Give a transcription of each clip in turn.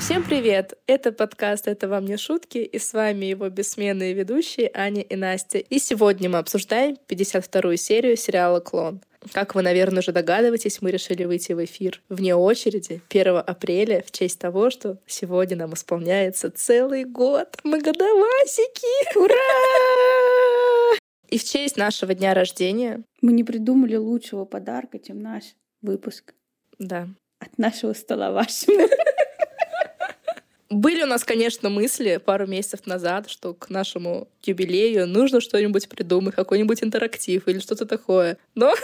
Всем привет! Это подкаст «Это вам не шутки» и с вами его бессменные ведущие Аня и Настя. И сегодня мы обсуждаем 52-ю серию сериала «Клон». Как вы, наверное, уже догадываетесь, мы решили выйти в эфир вне очереди 1 апреля в честь того, что сегодня нам исполняется целый год. Мы годовасики! Ура! И в честь нашего дня рождения... Мы не придумали лучшего подарка, чем наш выпуск. Да. От нашего стола вашему. Были у нас, конечно, мысли пару месяцев назад, что к нашему юбилею нужно что-нибудь придумать, какой-нибудь интерактив или что-то такое. Но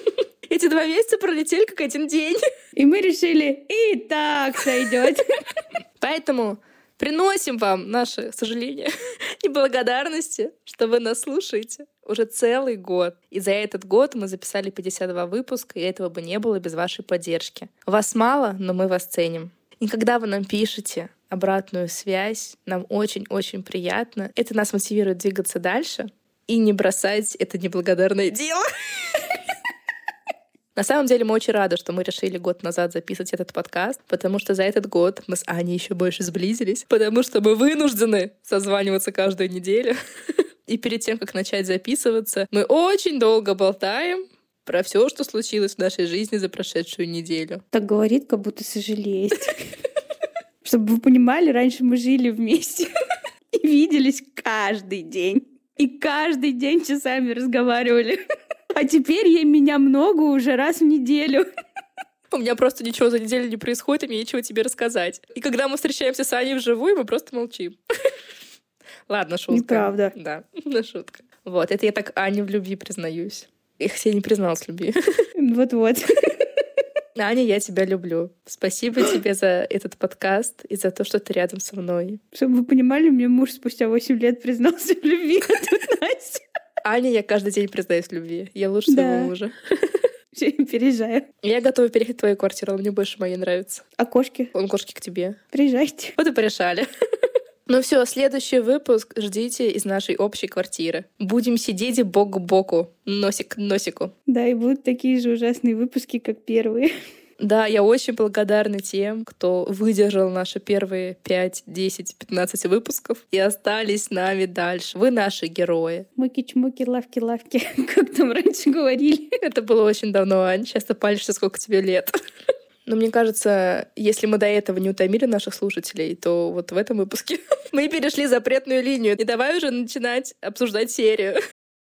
эти два месяца пролетели как один день. И мы решили, и так сойдет. Поэтому приносим вам наши сожаления и благодарности, что вы нас слушаете уже целый год. И за этот год мы записали 52 выпуска, и этого бы не было без вашей поддержки. Вас мало, но мы вас ценим. И когда вы нам пишете обратную связь, нам очень-очень приятно. Это нас мотивирует двигаться дальше и не бросать это неблагодарное дело. На самом деле мы очень рады, что мы решили год назад записывать этот подкаст, потому что за этот год мы с Аней еще больше сблизились, потому что мы вынуждены созваниваться каждую неделю. И перед тем, как начать записываться, мы очень долго болтаем, про все, что случилось в нашей жизни за прошедшую неделю. Так говорит, как будто сожалеет. Чтобы вы понимали, раньше мы жили вместе и виделись каждый день. И каждый день часами разговаривали. А теперь ей меня много уже раз в неделю. У меня просто ничего за неделю не происходит, и мне нечего тебе рассказать. И когда мы встречаемся с Аней вживую, мы просто молчим. Ладно, шутка. Неправда. Да, на шутка. Вот, это я так Ане в любви признаюсь. Их все не призналась в любви. Вот-вот. Аня, я тебя люблю. Спасибо тебе за этот подкаст и за то, что ты рядом со мной. Чтобы вы понимали, мне муж спустя 8 лет признался в любви, а тут Настя. Аня, я каждый день признаюсь в любви. Я лучше да. своего мужа. Все, переезжаю. Я готова переехать в твою квартиру, мне больше моей нравится. А кошки? Он кошки к тебе. Приезжайте. Вот и порешали. Ну все, следующий выпуск ждите из нашей общей квартиры. Будем сидеть бок к боку, носик к носику. Да, и будут такие же ужасные выпуски, как первые. Да, я очень благодарна тем, кто выдержал наши первые 5, 10, 15 выпусков и остались с нами дальше. Вы наши герои. Муки-чмуки, лавки-лавки, как там раньше говорили. Это было очень давно, Ань. Сейчас ты палишься, сколько тебе лет. Но мне кажется, если мы до этого не утомили наших слушателей, то вот в этом выпуске мы перешли запретную линию. И давай уже начинать обсуждать серию.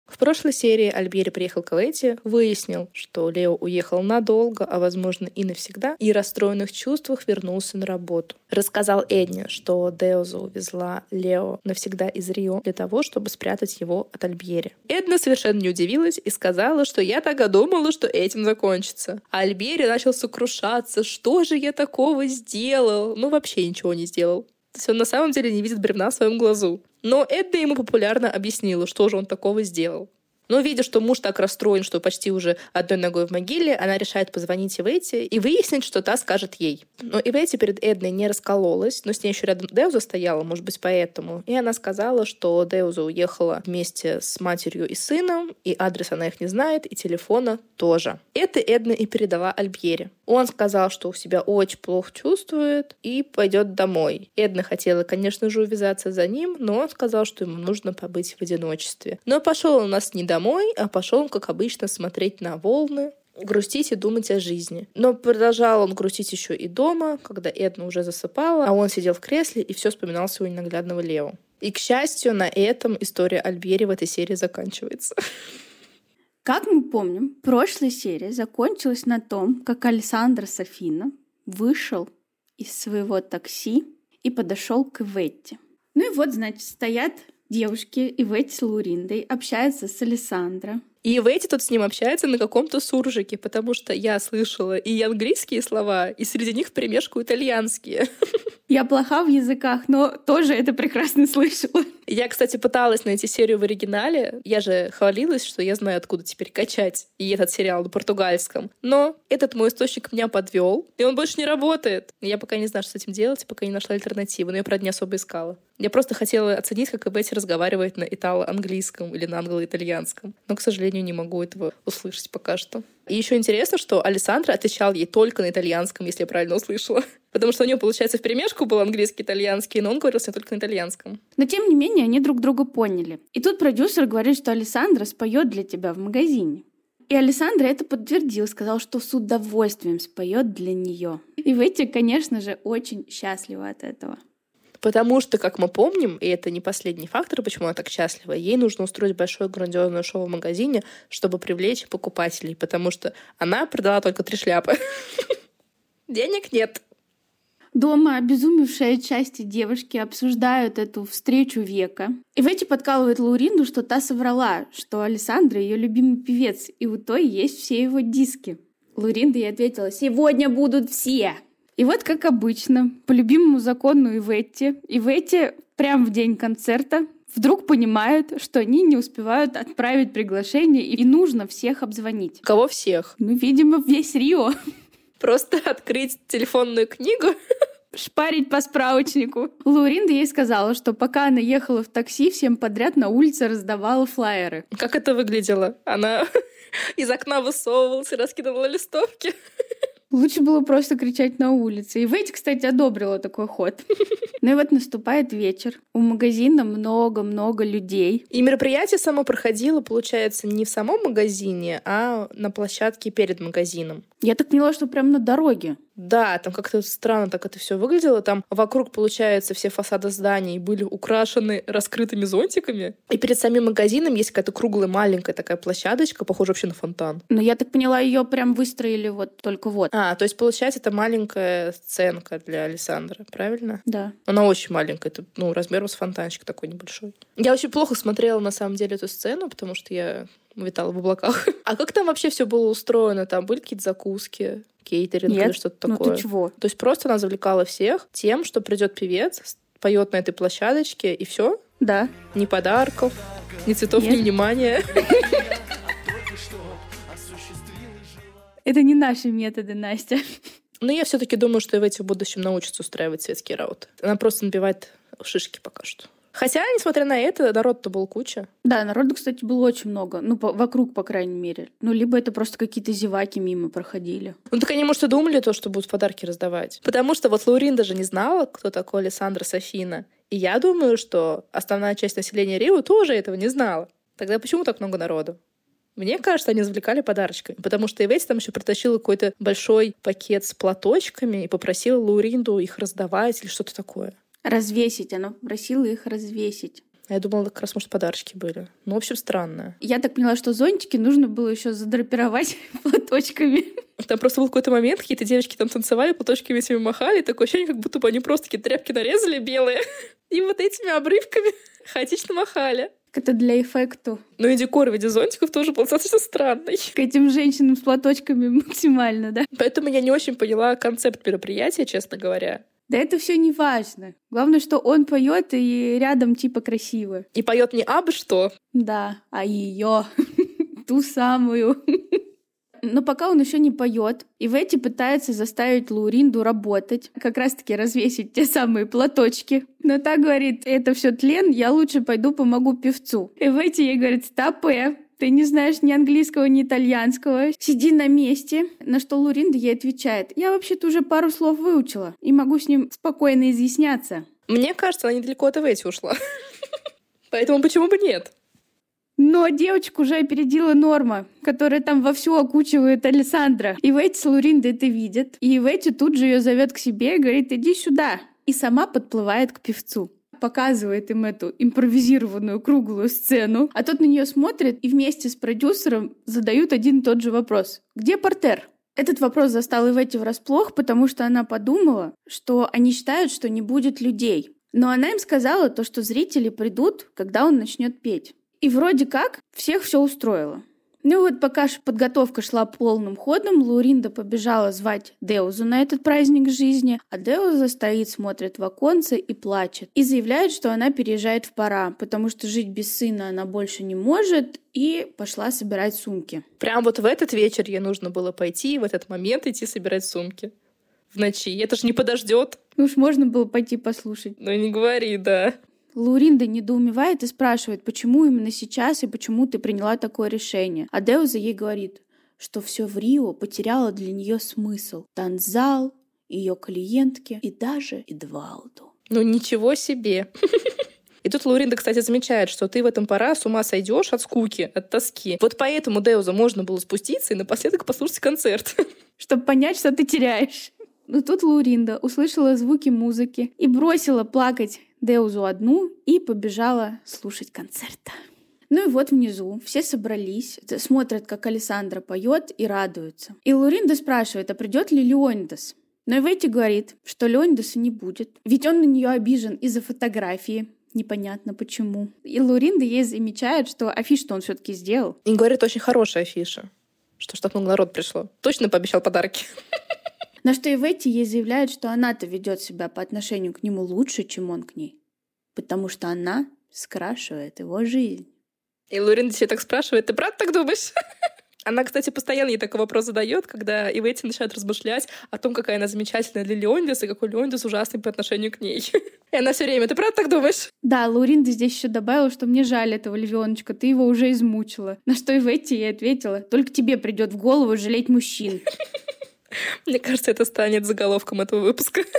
В прошлой серии Альбери приехал к Эти, выяснил, что Лео уехал надолго, а возможно и навсегда, и в расстроенных чувствах вернулся на работу. Рассказал Эдне, что Деоза увезла Лео навсегда из Рио для того, чтобы спрятать его от Альбери. Эдна совершенно не удивилась и сказала, что я так и думала, что этим закончится. А Альбери начал сокрушаться, что же я такого сделал? Ну, вообще ничего не сделал. То есть он на самом деле не видит бревна в своем глазу. Но Эдда ему популярно объяснила, что же он такого сделал. Но видя, что муж так расстроен, что почти уже одной ногой в могиле, она решает позвонить Ивете и выяснить, что та скажет ей. Но Ивете перед Эдной не раскололась, но с ней еще рядом Деуза стояла, может быть, поэтому. И она сказала, что Деуза уехала вместе с матерью и сыном, и адрес она их не знает, и телефона тоже. Это Эдна и передала Альбьере. Он сказал, что у себя очень плохо чувствует и пойдет домой. Эдна хотела, конечно же, увязаться за ним, но он сказал, что ему нужно побыть в одиночестве. Но пошел он у нас не домой, а пошел, как обычно, смотреть на волны, грустить и думать о жизни. Но продолжал он грустить еще и дома, когда Эдна уже засыпала, а он сидел в кресле и все вспоминал своего ненаглядного Лео. И, к счастью, на этом история Альбери в этой серии заканчивается. Как мы помним, прошлая серия закончилась на том, как Александр Софина вышел из своего такси и подошел к Ветте. Ну и вот, значит, стоят девушки Иветти с Лауриндой, общаются с Александро. И Иветти тут с ним общается на каком-то суржике, потому что я слышала и английские слова, и среди них примешку итальянские. Я плоха в языках, но тоже это прекрасно слышала. Я, кстати, пыталась найти серию в оригинале. Я же хвалилась, что я знаю, откуда теперь качать и этот сериал на португальском. Но этот мой источник меня подвел, и он больше не работает. Я пока не знаю, что с этим делать, пока не нашла альтернативу, но я, правда, не особо искала. Я просто хотела оценить, как Эбетти разговаривает на итало-английском или на англо-итальянском. Но, к сожалению, не могу этого услышать пока что. И еще интересно, что Александра отвечал ей только на итальянском, если я правильно услышала. Потому что у него, получается, в перемешку был английский, итальянский, но он говорил с ней только на итальянском. Но тем не менее, они друг друга поняли. И тут продюсер говорит, что Александра споет для тебя в магазине. И Александра это подтвердил, сказал, что с удовольствием споет для нее. И Ветти, конечно же, очень счастлива от этого. Потому что, как мы помним, и это не последний фактор, почему она так счастлива, ей нужно устроить большое грандиозное шоу в магазине, чтобы привлечь покупателей, потому что она продала только три шляпы. Денег нет. Дома обезумевшие части девушки обсуждают эту встречу века. И в эти подкалывает Лауринду, что та соврала, что Александра ее любимый певец, и у той есть все его диски. Лауринда ей ответила, сегодня будут все. И вот, как обычно, по любимому закону Иветти, Иветти прямо в день концерта вдруг понимают, что они не успевают отправить приглашение, и нужно всех обзвонить. Кого всех? Ну, видимо, весь Рио. Просто открыть телефонную книгу шпарить по справочнику. Лауринда ей сказала, что пока она ехала в такси, всем подряд на улице раздавала флаеры. Как это выглядело? Она из окна высовывалась и раскидывала листовки. Лучше было просто кричать на улице. И Вейти, кстати, одобрила такой ход. Ну и вот наступает вечер. У магазина много-много людей. И мероприятие само проходило, получается, не в самом магазине, а на площадке перед магазином. Я так поняла, что прям на дороге. Да, там как-то странно так это все выглядело. Там вокруг, получается, все фасады зданий были украшены раскрытыми зонтиками. И перед самим магазином есть какая-то круглая маленькая такая площадочка, похожая вообще на фонтан. Но я так поняла, ее прям выстроили вот только вот. А, то есть, получается, это маленькая сценка для Александра, правильно? Да. Она очень маленькая, это, ну, размером с фонтанчик такой небольшой. Я очень плохо смотрела, на самом деле, эту сцену, потому что я витала в облаках. А как там вообще все было устроено? Там были какие-то закуски, кейтеринг Нет, или что-то ну такое? ты чего? То есть просто она завлекала всех тем, что придет певец, поет на этой площадочке, и все? Да. Ни подарков, ни цветов, Нет. ни внимания. Это не наши методы, Настя. Но я все-таки думаю, что и в этих в будущем научится устраивать светские рауты. Она просто набивает шишки пока что. Хотя, несмотря на это, народ-то был куча. Да, народу, кстати, было очень много. Ну, по- вокруг, по крайней мере. Ну, либо это просто какие-то зеваки мимо проходили. Ну так они, может, и думали то, что будут подарки раздавать. Потому что вот Лаурин даже не знала, кто такой Александр Софина. И я думаю, что основная часть населения Рио тоже этого не знала. Тогда почему так много народу? Мне кажется, они завлекали подарочками, потому что Иветти там еще притащила какой-то большой пакет с платочками и попросила Лауринду их раздавать или что-то такое. Развесить. Она просила их развесить. А Я думала, как раз, может, подарочки были. Ну, в общем, странно. Я так поняла, что зонтики нужно было еще задрапировать платочками. Там просто был какой-то момент, какие-то девочки там танцевали, платочками этими махали, такое ощущение, как будто бы они просто такие тряпки нарезали белые и вот этими обрывками хаотично махали. Это для эффекту. Ну и декор в виде зонтиков тоже был достаточно странный. К этим женщинам с платочками максимально, да? Поэтому я не очень поняла концепт мероприятия, честно говоря. Да это все не важно. Главное, что он поет и рядом типа красиво. И поет не абы что. Да, а ее ту самую. Но пока он еще не поет, и Ветти пытается заставить Лауринду работать, как раз-таки развесить те самые платочки. Но та говорит, это все тлен, я лучше пойду помогу певцу. И Ветти ей говорит, стопэ, ты не знаешь ни английского, ни итальянского. Сиди на месте. На что Луринда ей отвечает, я вообще-то уже пару слов выучила и могу с ним спокойно изъясняться. Мне кажется, она недалеко от Эвети ушла. Поэтому почему бы нет? Но девочку уже опередила Норма, которая там вовсю окучивает Александра. И Ветти с Луриндой это видит. И Ветти тут же ее зовет к себе и говорит, иди сюда. И сама подплывает к певцу показывает им эту импровизированную круглую сцену, а тот на нее смотрит и вместе с продюсером задают один и тот же вопрос. Где портер? Этот вопрос застал Иветти врасплох, потому что она подумала, что они считают, что не будет людей. Но она им сказала то, что зрители придут, когда он начнет петь. И вроде как всех все устроило. Ну вот пока подготовка шла полным ходом, Лауринда побежала звать Деузу на этот праздник жизни, а Деуза стоит, смотрит в оконце и плачет. И заявляет, что она переезжает в пора, потому что жить без сына она больше не может, и пошла собирать сумки. Прям вот в этот вечер ей нужно было пойти и в этот момент идти собирать сумки. В ночи. Это же не подождет. Ну уж можно было пойти послушать. Ну не говори, да. Лауринда недоумевает и спрашивает, почему именно сейчас и почему ты приняла такое решение. А Деуза ей говорит, что все в Рио потеряло для нее смысл. Танцзал, ее клиентке и даже Эдвалду. Ну ничего себе! И тут Лауринда, кстати, замечает, что ты в этом пора с ума сойдешь от скуки, от тоски. Вот поэтому Деуза можно было спуститься и напоследок послушать концерт. Чтобы понять, что ты теряешь. Но тут Лауринда услышала звуки музыки и бросила плакать Деузу одну и побежала слушать концерта. Ну и вот внизу все собрались, смотрят, как Александра поет и радуются. И Луринда спрашивает, а придет ли Леонидас? Но Иветти говорит, что Леонидаса не будет, ведь он на нее обижен из-за фотографии, Непонятно почему. И Луринда ей замечает, что афишу он все-таки сделал. И говорит, очень хорошая афиша. Что много народ пришло. Точно пообещал подарки. На что Иветти ей заявляет, что она-то ведет себя по отношению к нему лучше, чем он к ней. Потому что она скрашивает его жизнь. И Луринда себе так спрашивает, ты правда так думаешь? Она, кстати, постоянно ей такой вопрос задает, когда Иветти начинает размышлять о том, какая она замечательная для Леондис и какой Леондис ужасный по отношению к ней. И она все время, ты правда так думаешь? Да, Луринда здесь еще добавила, что мне жаль этого львеночка, ты его уже измучила. На что Иветти ей ответила, только тебе придет в голову жалеть мужчин. Мне кажется, это станет заголовком этого выпуска.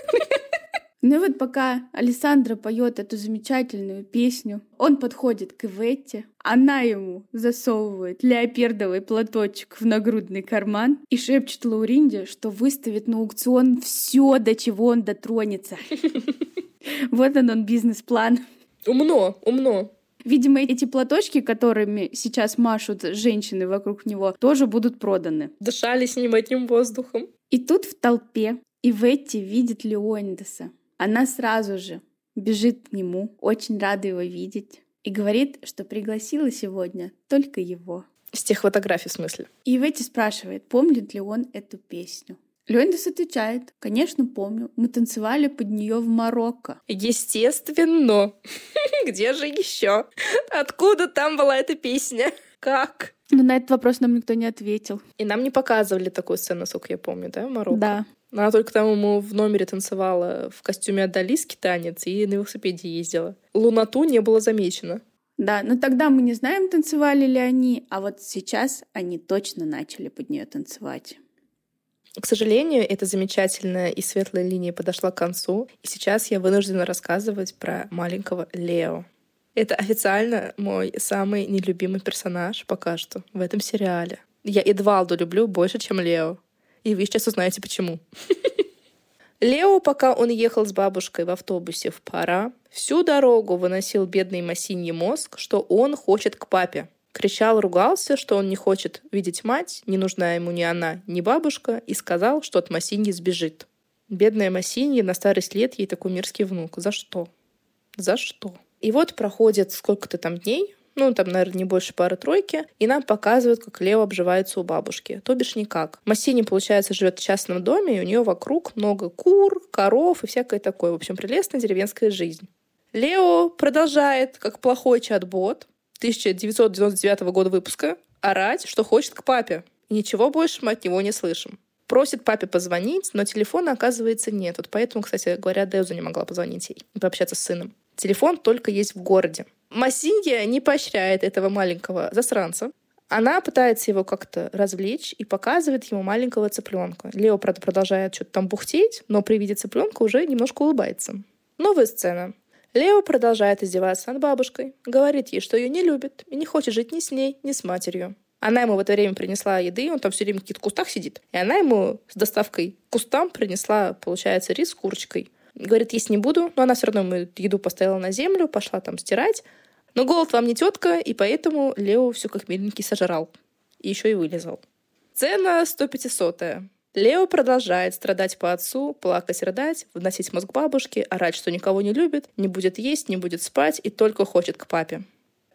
Ну и вот пока Александра поет эту замечательную песню, он подходит к Иветте, она ему засовывает леопердовый платочек в нагрудный карман и шепчет Лауринде, что выставит на аукцион все, до чего он дотронется. Вот он, он бизнес-план. Умно, умно. Видимо, эти платочки, которыми сейчас машут женщины вокруг него, тоже будут проданы. Дышали с ним этим воздухом. И тут в толпе Иветти видит Леонидаса. Она сразу же бежит к нему, очень рада его видеть, и говорит, что пригласила сегодня только его. С тех фотографий, в смысле? И Ветти спрашивает, помнит ли он эту песню. Леондес отвечает, конечно, помню. Мы танцевали под нее в Марокко. Естественно. Где же еще? Откуда там была эта песня? Как? Но на этот вопрос нам никто не ответил. И нам не показывали такую сцену, насколько я помню, да, в Марокко? Да. Она только там ему в номере танцевала в костюме Адалиски танец и на велосипеде ездила. Лунату не было замечено. Да, но тогда мы не знаем, танцевали ли они, а вот сейчас они точно начали под нее танцевать. К сожалению, эта замечательная и светлая линия подошла к концу, и сейчас я вынуждена рассказывать про маленького Лео. Это официально мой самый нелюбимый персонаж пока что в этом сериале. Я Эдвалду люблю больше, чем Лео. И вы сейчас узнаете, почему. Лео, пока он ехал с бабушкой в автобусе в пара, всю дорогу выносил бедный Массиньи мозг, что он хочет к папе. Кричал, ругался, что он не хочет видеть мать, не нужна ему ни она, ни бабушка, и сказал, что от Массиньи сбежит. Бедная Массинья на старость лет ей такой мирский внук. За что? За что? И вот проходит сколько-то там дней, ну, там, наверное, не больше пары-тройки, и нам показывают, как Лео обживается у бабушки. То бишь никак. Массини, получается, живет в частном доме, и у нее вокруг много кур, коров и всякое такое. В общем, прелестная деревенская жизнь. Лео продолжает, как плохой чат-бот 1999 года выпуска, орать, что хочет к папе. И ничего больше мы от него не слышим. Просит папе позвонить, но телефона, оказывается, нет. Вот поэтому, кстати говоря, Деуза не могла позвонить ей, пообщаться с сыном. Телефон только есть в городе. Массинья не поощряет этого маленького засранца. Она пытается его как-то развлечь и показывает ему маленького цыпленка. Лео, правда, продолжает что-то там бухтеть, но при виде цыпленка уже немножко улыбается. Новая сцена. Лео продолжает издеваться над бабушкой, говорит ей, что ее не любит и не хочет жить ни с ней, ни с матерью. Она ему в это время принесла еды, он там все время в каких-то кустах сидит. И она ему с доставкой к кустам принесла, получается, рис с курочкой. Говорит, есть не буду, но она все равно ему еду поставила на землю, пошла там стирать. Но голод вам не тетка, и поэтому Лео все как миленький сожрал. И еще и вылезал. Цена 150 -я. Лео продолжает страдать по отцу, плакать, рыдать, вносить мозг бабушке, орать, что никого не любит, не будет есть, не будет спать и только хочет к папе.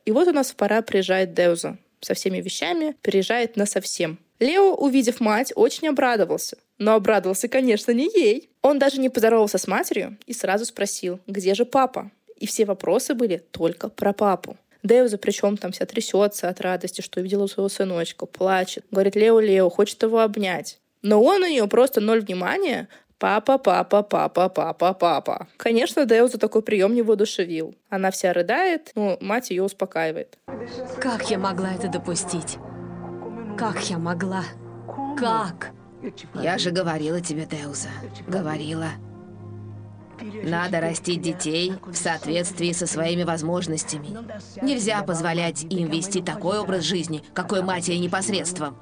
И вот у нас пора приезжает Деуза со всеми вещами, переезжает на совсем. Лео, увидев мать, очень обрадовался. Но обрадовался, конечно, не ей. Он даже не поздоровался с матерью и сразу спросил, где же папа? и все вопросы были только про папу. Дэвза причем там вся трясется от радости, что увидела своего сыночка, плачет. Говорит, Лео, Лео, хочет его обнять. Но он у нее просто ноль внимания, Папа, папа, папа, папа, папа. Конечно, Део такой прием не воодушевил. Она вся рыдает, но мать ее успокаивает. Как я могла это допустить? Как я могла? Как? Я же говорила тебе, Деуза. Говорила. Надо растить детей в соответствии со своими возможностями. Нельзя позволять им вести такой образ жизни, какой матери непосредством.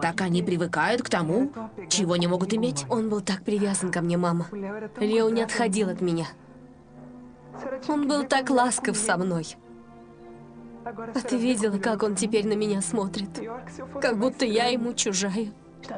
Так они привыкают к тому, чего не могут иметь. Он был так привязан ко мне, мама. Лео не отходил от меня. Он был так ласков со мной. А ты видела, как он теперь на меня смотрит? Как будто я ему чужая.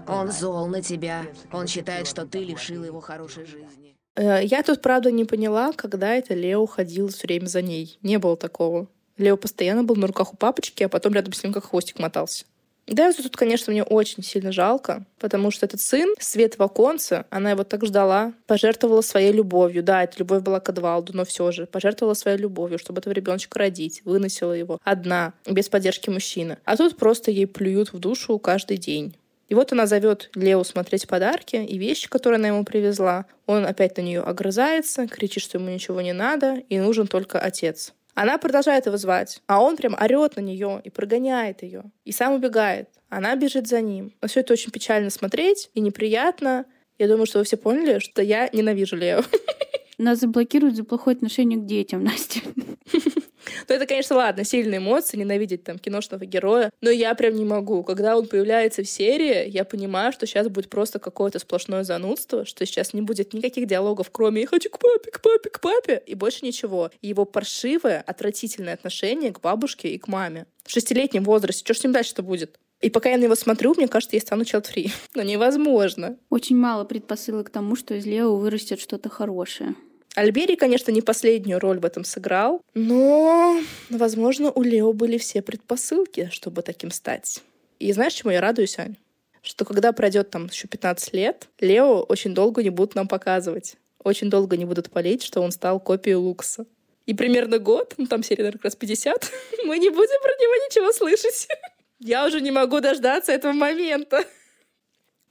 Он зол на тебя. Он считает, что ты лишила его хорошей жизни. Э, я тут, правда, не поняла, когда это Лео ходил все время за ней. Не было такого. Лео постоянно был на руках у папочки, а потом рядом с ним как хвостик мотался. Да, тут, конечно, мне очень сильно жалко, потому что этот сын, свет в оконце, она его так ждала, пожертвовала своей любовью. Да, эта любовь была к Эдвалду, но все же пожертвовала своей любовью, чтобы этого ребеночка родить, выносила его одна, без поддержки мужчины. А тут просто ей плюют в душу каждый день. И вот она зовет Лео смотреть подарки и вещи, которые она ему привезла. Он опять на нее огрызается, кричит, что ему ничего не надо, и нужен только отец. Она продолжает его звать, а он прям орет на нее и прогоняет ее. И сам убегает. Она бежит за ним. Но все это очень печально смотреть и неприятно. Я думаю, что вы все поняли, что я ненавижу Лео. Нас заблокируют за плохое отношение к детям, Настя. Ну, это, конечно, ладно, сильные эмоции, ненавидеть там киношного героя, но я прям не могу. Когда он появляется в серии, я понимаю, что сейчас будет просто какое-то сплошное занудство, что сейчас не будет никаких диалогов, кроме «я хочу к папе, к папе, к папе», и больше ничего. Его паршивое, отвратительное отношение к бабушке и к маме. В шестилетнем возрасте. Что ж с ним дальше-то будет? И пока я на него смотрю, мне кажется, я стану child-free. Но невозможно. Очень мало предпосылок к тому, что из Лео вырастет что-то хорошее. Альбери, конечно, не последнюю роль в этом сыграл, но, возможно, у Лео были все предпосылки, чтобы таким стать. И знаешь, чему я радуюсь, Ань? Что когда пройдет там еще 15 лет, Лео очень долго не будут нам показывать. Очень долго не будут палить, что он стал копией Лукса. И примерно год, ну там серия, наверное, как раз 50, мы не будем про него ничего слышать. Я уже не могу дождаться этого момента.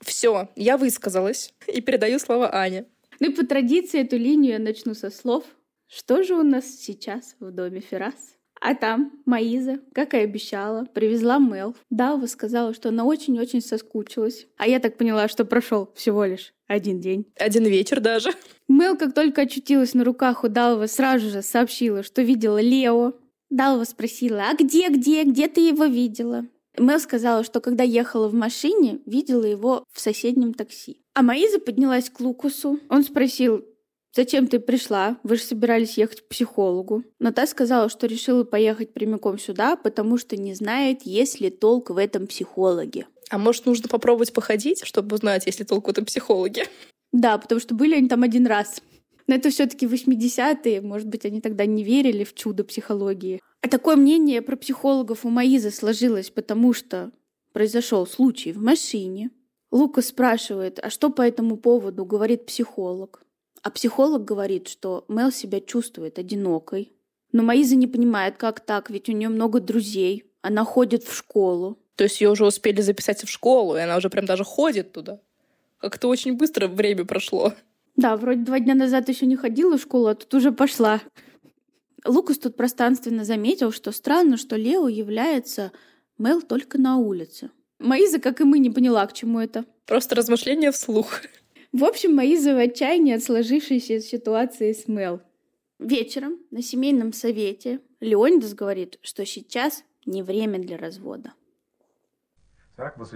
Все, я высказалась и передаю слово Ане. Ну и по традиции эту линию я начну со слов. Что же у нас сейчас в доме Феррас? А там Маиза, как и обещала, привезла Мел. Далва сказала, что она очень-очень соскучилась. А я так поняла, что прошел всего лишь один день. Один вечер даже. Мел, как только очутилась на руках у Далва, сразу же сообщила, что видела Лео. Далва спросила, а где, где, где ты его видела? Мел сказала, что когда ехала в машине, видела его в соседнем такси. А Маиза поднялась к Лукусу. Он спросил, «Зачем ты пришла? Вы же собирались ехать к психологу». Но та сказала, что решила поехать прямиком сюда, потому что не знает, есть ли толк в этом психологе. А может, нужно попробовать походить, чтобы узнать, есть ли толк в этом психологе? Да, потому что были они там один раз. Но это все-таки 80-е, может быть, они тогда не верили в чудо психологии. А такое мнение про психологов у Маизы сложилось, потому что произошел случай в машине, Лука спрашивает, а что по этому поводу говорит психолог? А психолог говорит, что Мел себя чувствует одинокой. Но Маиза не понимает, как так, ведь у нее много друзей. Она ходит в школу. То есть ее уже успели записать в школу, и она уже прям даже ходит туда. Как-то очень быстро время прошло. Да, вроде два дня назад еще не ходила в школу, а тут уже пошла. Лукас тут пространственно заметил, что странно, что Лео является Мел только на улице. Маиза, как и мы, не поняла, к чему это. Просто размышления вслух. В общем, Маиза в отчаянии от сложившейся ситуации с Мел. Вечером на семейном совете Леонидас говорит, что сейчас не время для развода.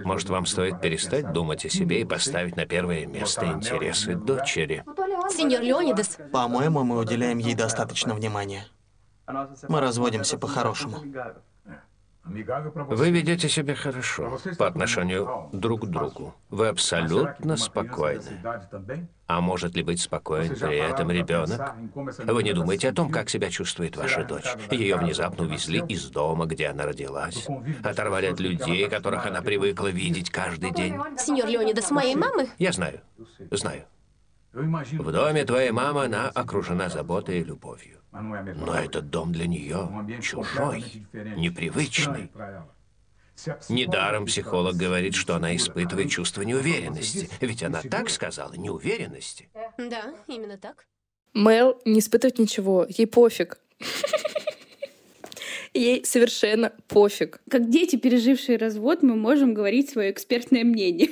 Может, вам стоит перестать думать о себе и поставить на первое место интересы дочери? Сеньор Леонидас. По-моему, мы уделяем ей достаточно внимания. Мы разводимся по-хорошему. Вы ведете себя хорошо по отношению друг к другу. Вы абсолютно спокойны. А может ли быть спокоен при этом ребенок? Вы не думаете о том, как себя чувствует ваша дочь. Ее внезапно увезли из дома, где она родилась. Оторвали от людей, которых она привыкла видеть каждый день. Сеньор Леонидас, моей мамы? Я знаю, знаю. В доме твоей мамы она окружена заботой и любовью. Но этот дом для нее чужой, непривычный. Недаром психолог говорит, что она испытывает чувство неуверенности. Ведь она так сказала, неуверенности. Да, именно так. Мэл не испытывает ничего, ей пофиг. Ей совершенно пофиг. Как дети, пережившие развод, мы можем говорить свое экспертное мнение.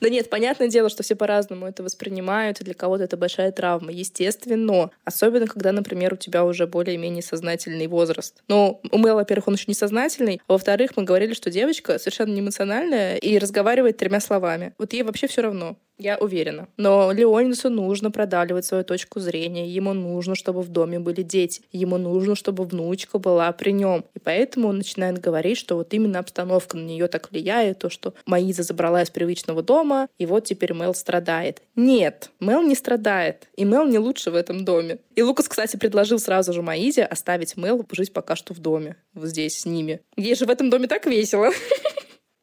Да нет, понятное дело, что все по-разному это воспринимают, и для кого-то это большая травма, естественно. Особенно, когда, например, у тебя уже более-менее сознательный возраст. Но у Мэл, во-первых, он еще не сознательный, а во-вторых, мы говорили, что девочка совершенно не эмоциональная и разговаривает тремя словами. Вот ей вообще все равно. Я уверена. Но Леонидусу нужно продавливать свою точку зрения. Ему нужно, чтобы в доме были дети. Ему нужно, чтобы внучка была при нем. И поэтому он начинает говорить, что вот именно обстановка на нее так влияет, то, что Маиза забрала из привычного дома, и вот теперь Мел страдает. Нет, Мел не страдает. И Мел не лучше в этом доме. И Лукас, кстати, предложил сразу же Маизе оставить Мел жить пока что в доме. Вот здесь с ними. Ей же в этом доме так весело.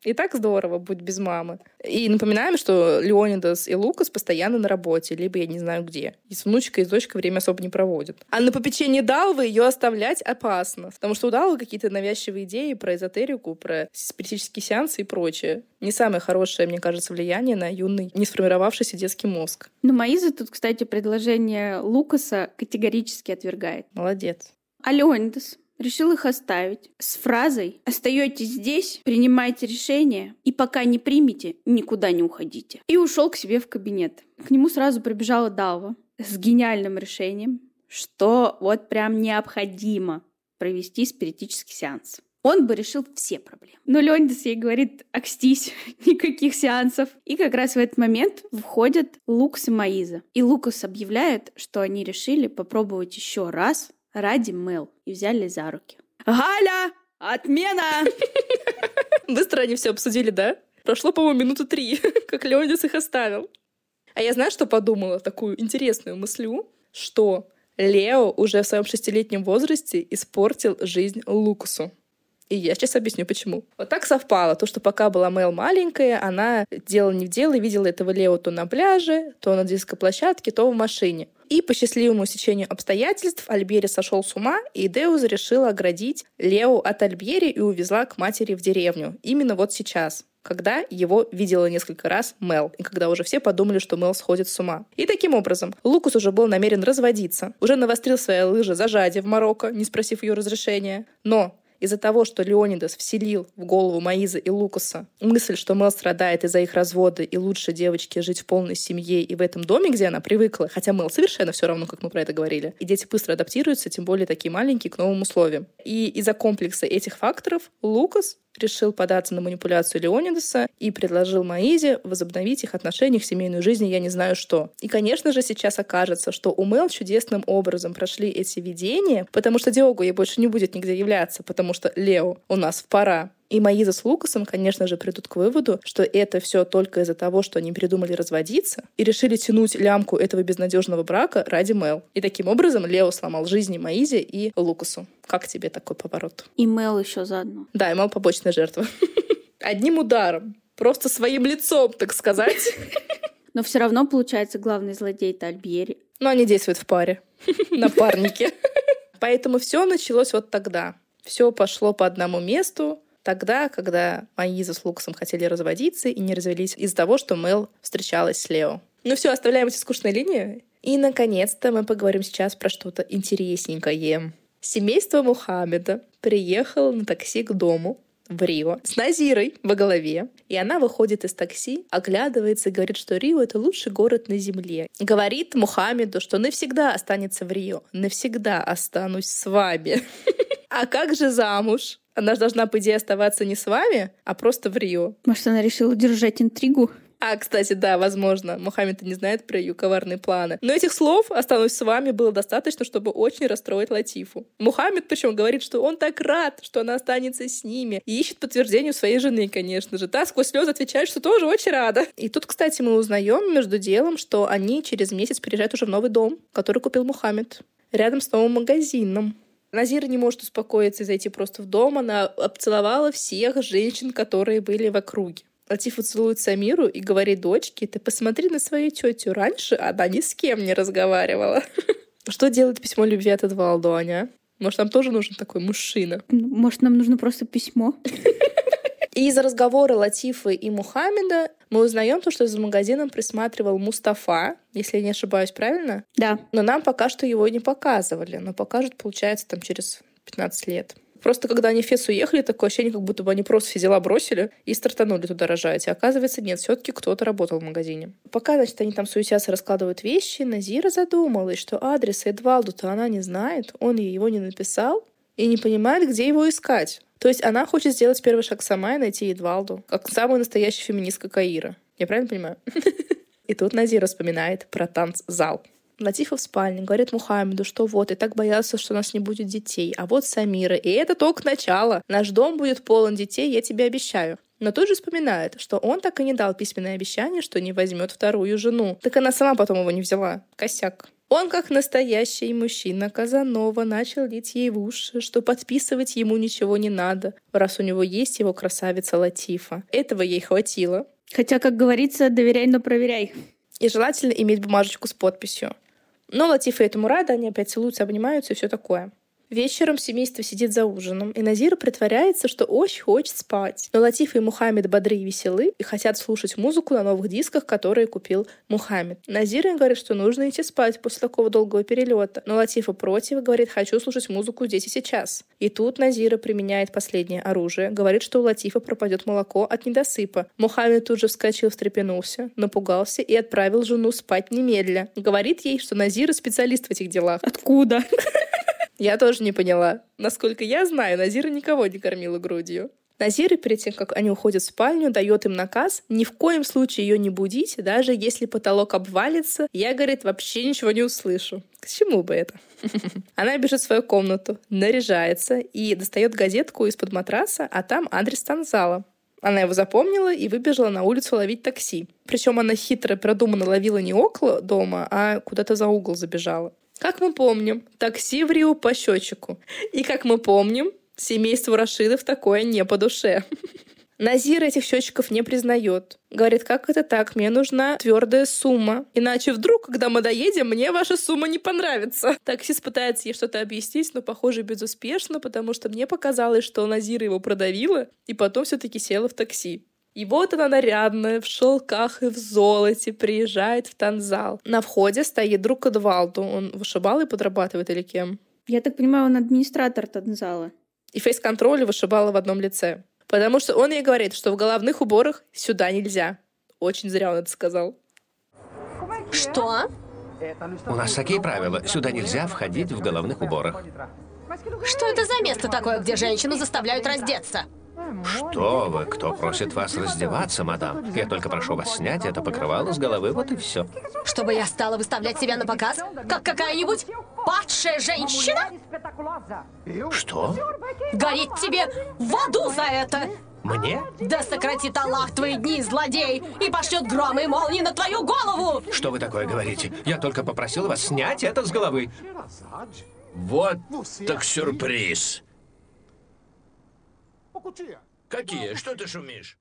И так здорово быть без мамы. И напоминаем, что Леонидас и Лукас постоянно на работе, либо я не знаю где. И с внучкой и с дочкой время особо не проводят. А на попечение Далвы ее оставлять опасно. Потому что у Далвы какие-то навязчивые идеи про эзотерику, про спиритические сеансы и прочее. Не самое хорошее, мне кажется, влияние на юный, не сформировавшийся детский мозг. Но Маиза тут, кстати, предложение Лукаса категорически отвергает. Молодец. А Леонидас? Решил их оставить с фразой «Остаетесь здесь, принимайте решение, и пока не примете, никуда не уходите». И ушел к себе в кабинет. К нему сразу прибежала Далва с гениальным решением, что вот прям необходимо провести спиритический сеанс. Он бы решил все проблемы. Но Леонидас ей говорит, окстись, никаких сеансов. И как раз в этот момент входят Лукас и Маиза. И Лукас объявляет, что они решили попробовать еще раз ради Мэл и взяли за руки. «Галя! Отмена!» Быстро они все обсудили, да? Прошло, по-моему, минуты три, как Леонидас их оставил. А я знаю, что подумала? Такую интересную мыслю, что Лео уже в своем шестилетнем возрасте испортил жизнь Лукасу. И я сейчас объясню, почему. Вот так совпало. То, что пока была Мэл маленькая, она делала не в дело и видела этого Лео то на пляже, то на дископлощадке, то в машине. И по счастливому сечению обстоятельств Альбери сошел с ума, и Деуза решила оградить Лео от Альбери и увезла к матери в деревню. Именно вот сейчас когда его видела несколько раз Мел, и когда уже все подумали, что Мел сходит с ума. И таким образом, Лукус уже был намерен разводиться, уже навострил свои лыжи за Жади в Марокко, не спросив ее разрешения. Но из-за того, что Леонидас вселил в голову Маиза и Лукаса мысль, что Мел страдает из-за их развода, и лучше девочке жить в полной семье и в этом доме, где она привыкла, хотя Мел совершенно все равно, как мы про это говорили. И дети быстро адаптируются, тем более такие маленькие, к новым условиям. И из-за комплекса этих факторов Лукас решил податься на манипуляцию Леонидаса и предложил Маизе возобновить их отношения, их семейную жизнь, я не знаю что. И, конечно же, сейчас окажется, что у Мел чудесным образом прошли эти видения, потому что Диогу ей больше не будет нигде являться, потому что Лео у нас в пора. И Маиза с Лукасом, конечно же, придут к выводу, что это все только из-за того, что они придумали разводиться и решили тянуть лямку этого безнадежного брака ради Мел. И таким образом Лео сломал жизни Маизе и Лукасу. Как тебе такой поворот? И Мел еще заодно. Да, и Мел побочная жертва. Одним ударом. Просто своим лицом, так сказать. Но все равно, получается, главный злодей это Альбьери. Но они действуют в паре. Напарники. Поэтому все началось вот тогда. Все пошло по одному месту, тогда, когда Маиза с Лукасом хотели разводиться и не развелись из-за того, что Мел встречалась с Лео. Ну все, оставляем эти скучные линии. И, наконец-то, мы поговорим сейчас про что-то интересненькое. Семейство Мухаммеда приехало на такси к дому в Рио с Назирой во голове. И она выходит из такси, оглядывается и говорит, что Рио — это лучший город на Земле. Говорит Мухаммеду, что навсегда останется в Рио. Навсегда останусь с вами. А как же замуж? Она же должна, по идее, оставаться не с вами, а просто в Рио. Может, она решила держать интригу? А, кстати, да, возможно, Мухаммед не знает про ее коварные планы. Но этих слов «останусь с вами» было достаточно, чтобы очень расстроить Латифу. Мухаммед причем говорит, что он так рад, что она останется с ними, и ищет подтверждение у своей жены, конечно же. Та сквозь слезы отвечает, что тоже очень рада. И тут, кстати, мы узнаем между делом, что они через месяц приезжают уже в новый дом, который купил Мухаммед, рядом с новым магазином. Назира не может успокоиться и зайти просто в дом. Она обцеловала всех женщин, которые были в округе. Латифа целует Самиру и говорит дочке, ты посмотри на свою тетю. Раньше она ни с кем не разговаривала. Что делает письмо любви от Эдвалду, Аня? Может, нам тоже нужен такой мужчина? Может, нам нужно просто письмо? И из разговора Латифы и Мухаммеда мы узнаем то, что за магазином присматривал Мустафа, если я не ошибаюсь, правильно? Да. Но нам пока что его не показывали, но покажут, получается, там через 15 лет. Просто когда они в Фес уехали, такое ощущение, как будто бы они просто все дела бросили и стартанули туда рожать. А оказывается, нет, все таки кто-то работал в магазине. Пока, значит, они там суетятся, раскладывают вещи, Назира задумалась, что адрес Эдвалду-то она не знает, он ей его не написал и не понимает, где его искать. То есть она хочет сделать первый шаг сама и найти Эдвалду, как самая настоящая феминистка Каира. Я правильно понимаю? И тут Назира вспоминает про танцзал. Латифа в спальне, говорит Мухаммеду, что вот, и так боялся, что у нас не будет детей. А вот Самира. И это только начало. Наш дом будет полон детей, я тебе обещаю. Но тут же вспоминает, что он так и не дал письменное обещание, что не возьмет вторую жену. Так она сама потом его не взяла. Косяк. Он, как настоящий мужчина Казанова, начал лить ей в уши, что подписывать ему ничего не надо, раз у него есть его красавица Латифа. Этого ей хватило. Хотя, как говорится, доверяй, но проверяй. И желательно иметь бумажечку с подписью. Но Латифа этому рада, они опять целуются, обнимаются и все такое. Вечером семейство сидит за ужином, и Назира притворяется, что очень хочет спать. Но Латиф и Мухаммед бодры и веселы и хотят слушать музыку на новых дисках, которые купил Мухаммед. Назира говорит, что нужно идти спать после такого долгого перелета. Но Латифа против и говорит, хочу слушать музыку здесь и сейчас. И тут Назира применяет последнее оружие, говорит, что у Латифа пропадет молоко от недосыпа. Мухаммед тут же вскочил, встрепенулся, напугался и отправил жену спать немедля. Говорит ей, что Назира специалист в этих делах. Откуда? Я тоже не поняла. Насколько я знаю, Назира никого не кормила грудью. Назира, перед тем, как они уходят в спальню, дает им наказ ни в коем случае ее не будить, даже если потолок обвалится, я, говорит, вообще ничего не услышу. К чему бы это? Она бежит в свою комнату, наряжается и достает газетку из-под матраса, а там адрес танзала. Она его запомнила и выбежала на улицу ловить такси. Причем она хитро продуманно ловила не около дома, а куда-то за угол забежала. Как мы помним, такси в Рио по счетчику. И как мы помним, семейству Рашидов такое не по душе. Назир этих счетчиков не признает. Говорит, как это так? Мне нужна твердая сумма. Иначе вдруг, когда мы доедем, мне ваша сумма не понравится. Таксист пытается ей что-то объяснить, но, похоже, безуспешно, потому что мне показалось, что Назира его продавила, и потом все-таки села в такси. И вот она нарядная, в шелках и в золоте, приезжает в танзал. На входе стоит друг Эдвалду. Он вышибал и подрабатывает или кем? Я так понимаю, он администратор танзала. И фейс-контроль вышибала в одном лице. Потому что он ей говорит, что в головных уборах сюда нельзя. Очень зря он это сказал. Что? У нас такие правила. Сюда нельзя входить в головных уборах. Что это за место такое, где женщину заставляют раздеться? Что вы? Кто просит вас раздеваться, мадам? Я только прошу вас снять это покрывало с головы, вот и все. Чтобы я стала выставлять себя на показ, как какая-нибудь падшая женщина? Что? Гореть тебе в аду за это! Мне? Да сократит Аллах твои дни, злодей, и пошлет громы и молнии на твою голову! Что вы такое говорите? Я только попросил вас снять это с головы. Вот так сюрприз. Какие? Что ты шумишь?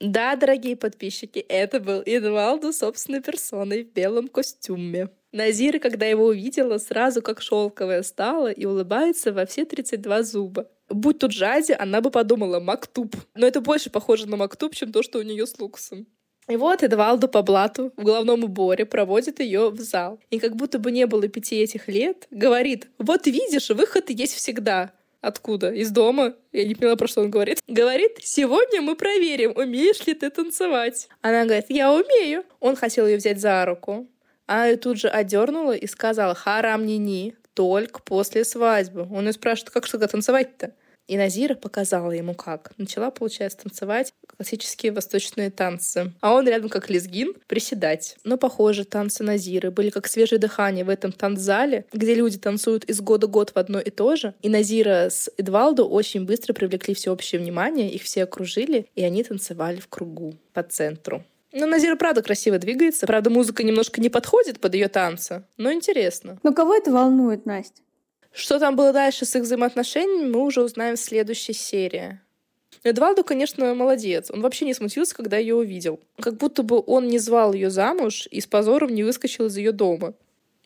Да, дорогие подписчики, это был Эдвалду собственной персоной в белом костюме. Назира, когда его увидела, сразу как шелковая стала и улыбается во все 32 зуба. Будь тут Жади, она бы подумала «Мактуб». Но это больше похоже на Мактуб, чем то, что у нее с Луксом. И вот Эдвалду по блату в головном уборе проводит ее в зал. И как будто бы не было пяти этих лет, говорит «Вот видишь, выход есть всегда». Откуда? Из дома? Я не поняла, про что он говорит. Говорит, сегодня мы проверим, умеешь ли ты танцевать. Она говорит, я умею. Он хотел ее взять за руку. Она ее тут же одернула и сказала, харам ни-ни, только после свадьбы. Он ее спрашивает, как что танцевать-то? И Назира показала ему как. Начала, получается, танцевать классические восточные танцы. А он рядом, как лезгин, приседать. Но, похоже, танцы Назиры были как свежее дыхание в этом танцзале, где люди танцуют из года в год в одно и то же. И Назира с Эдвалдо очень быстро привлекли всеобщее внимание, их все окружили, и они танцевали в кругу по центру. Ну, Назира, правда, красиво двигается. Правда, музыка немножко не подходит под ее танцы, но интересно. Но кого это волнует, Настя? Что там было дальше с их взаимоотношениями, мы уже узнаем в следующей серии. Эдвалду, конечно, молодец. Он вообще не смутился, когда ее увидел. Как будто бы он не звал ее замуж и с позором не выскочил из ее дома.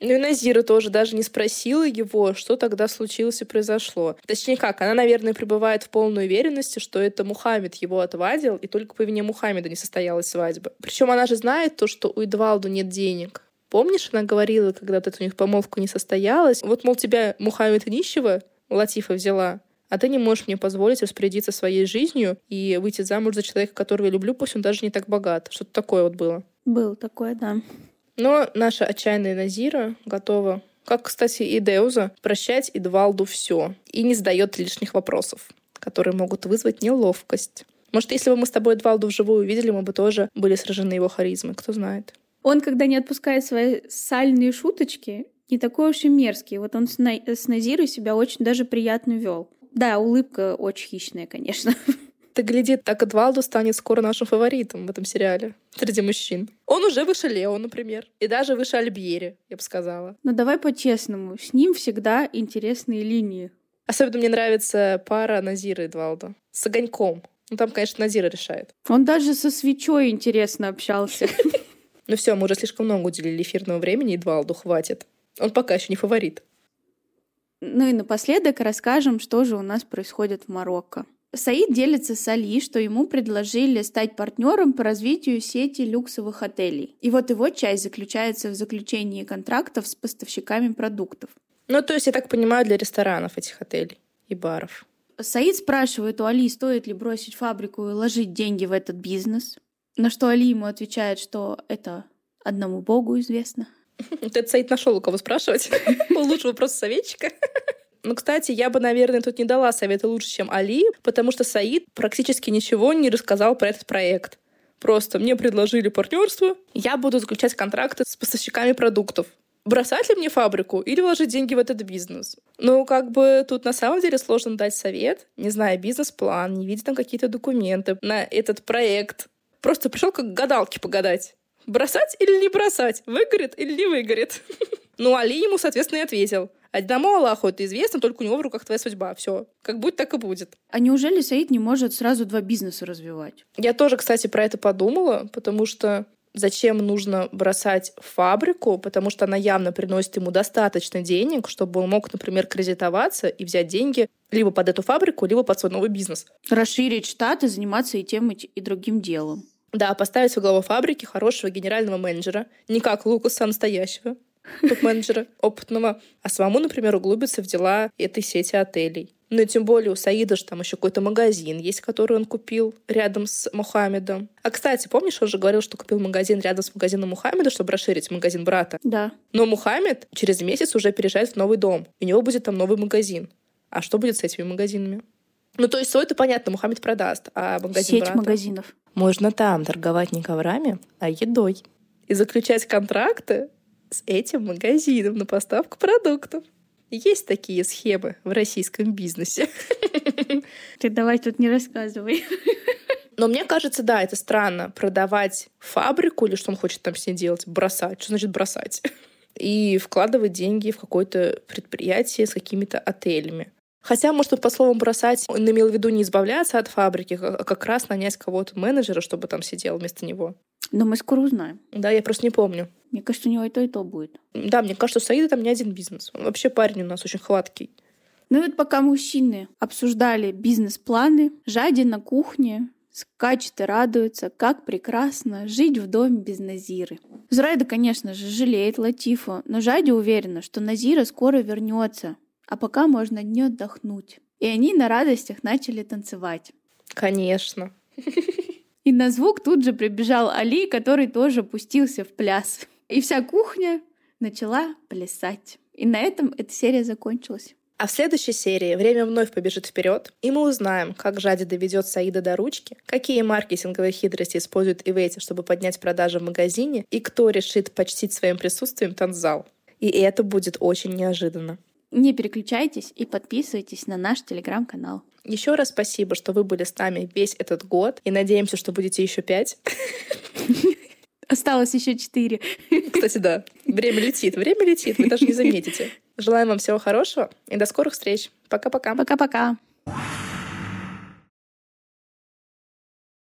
Ну и Назира тоже даже не спросила его, что тогда случилось и произошло. Точнее как, она, наверное, пребывает в полной уверенности, что это Мухаммед его отвадил, и только по вине Мухаммеда не состоялась свадьба. Причем она же знает то, что у Эдвалду нет денег. Помнишь, она говорила, когда вот у них помолвка не состоялась, вот, мол, тебя Мухаммед нищего Латифа взяла, а ты не можешь мне позволить распорядиться своей жизнью и выйти замуж за человека, которого я люблю, пусть он даже не так богат. Что-то такое вот было. Было такое, да. Но наша отчаянная Назира готова, как, кстати, и Деуза, прощать Эдвалду все и не задает лишних вопросов, которые могут вызвать неловкость. Может, если бы мы с тобой Эдвалду вживую увидели, мы бы тоже были сражены его харизмой, кто знает. Он, когда не отпускает свои сальные шуточки, не такой уж и мерзкий. Вот он с, На... с Назирой себя очень даже приятно вел. Да, улыбка очень хищная, конечно. Ты гляди, так Эдвалду станет скоро нашим фаворитом в этом сериале среди мужчин. Он уже выше Лео, например. И даже выше Альбьери, я бы сказала. Но давай по-честному. С ним всегда интересные линии. Особенно мне нравится пара Назира и Эдвалда. С огоньком. Ну, там, конечно, Назира решает. Он даже со свечой интересно общался. Ну все, мы уже слишком много уделили эфирного времени, Эдвалду хватит. Он пока еще не фаворит. Ну и напоследок расскажем, что же у нас происходит в Марокко. Саид делится с Али, что ему предложили стать партнером по развитию сети люксовых отелей. И вот его часть заключается в заключении контрактов с поставщиками продуктов. Ну, то есть, я так понимаю, для ресторанов этих отелей и баров. Саид спрашивает у Али, стоит ли бросить фабрику и ложить деньги в этот бизнес. На что Али ему отвечает, что это одному богу известно. Этот Саид нашел у кого спрашивать. Лучший вопрос советчика. Ну, кстати, я бы, наверное, тут не дала совета лучше, чем Али, потому что Саид практически ничего не рассказал про этот проект. Просто мне предложили партнерство, я буду заключать контракты с поставщиками продуктов. Бросать ли мне фабрику или вложить деньги в этот бизнес? Ну, как бы тут на самом деле сложно дать совет, не зная бизнес-план, не видя там какие-то документы на этот проект. Просто пришел как гадалки погадать. Бросать или не бросать? Выгорит или не выгорит? Ну, Али ему, соответственно, и ответил. Одному Аллаху это известно, только у него в руках твоя судьба. Все. Как будет, так и будет. А неужели Саид не может сразу два бизнеса развивать? Я тоже, кстати, про это подумала, потому что зачем нужно бросать фабрику, потому что она явно приносит ему достаточно денег, чтобы он мог, например, кредитоваться и взять деньги либо под эту фабрику, либо под свой новый бизнес. Расширить штат и заниматься и тем, и другим делом. Да, поставить во главу фабрики хорошего генерального менеджера, не как Лукаса настоящего, топ-менеджера опытного, а самому, например, углубиться в дела этой сети отелей. Ну и тем более у Саида же там еще какой-то магазин есть, который он купил рядом с Мухаммедом. А, кстати, помнишь, он же говорил, что купил магазин рядом с магазином Мухаммеда, чтобы расширить магазин брата? Да. Но Мухаммед через месяц уже переезжает в новый дом. У него будет там новый магазин. А что будет с этими магазинами? Ну, то есть свой-то понятно, Мухаммед продаст, а магазин Сеть брата... магазинов. Можно там торговать не коврами, а едой. И заключать контракты с этим магазином на поставку продуктов. Есть такие схемы в российском бизнесе. Ты давай тут не рассказывай. Но мне кажется, да, это странно продавать фабрику или что он хочет там с ней делать, бросать. Что значит бросать? И вкладывать деньги в какое-то предприятие с какими-то отелями. Хотя, может, он по словам бросать, он имел в виду не избавляться от фабрики, а как раз нанять кого-то менеджера, чтобы там сидел вместо него. Но мы скоро узнаем. Да, я просто не помню. Мне кажется, у него и то, и то будет. Да, мне кажется, у Саида там не один бизнес. Он вообще парень у нас очень хваткий. Ну вот пока мужчины обсуждали бизнес-планы, Жади на кухне скачет и радуется, как прекрасно жить в доме без Назиры. Зурайда, конечно же, жалеет Латифу, но Жади уверена, что Назира скоро вернется, а пока можно не отдохнуть. И они на радостях начали танцевать. Конечно. И на звук тут же прибежал Али, который тоже пустился в пляс. И вся кухня начала плясать. И на этом эта серия закончилась. А в следующей серии время вновь побежит вперед, и мы узнаем, как Жади доведет Саида до ручки, какие маркетинговые хитрости использует Ивети, чтобы поднять продажи в магазине, и кто решит почтить своим присутствием танцзал. И это будет очень неожиданно. Не переключайтесь и подписывайтесь на наш телеграм-канал. Еще раз спасибо, что вы были с нами весь этот год, и надеемся, что будете еще пять. Осталось еще четыре. Кстати, да. Время летит, время летит, вы даже не заметите. Желаем вам всего хорошего и до скорых встреч. Пока-пока. Пока-пока.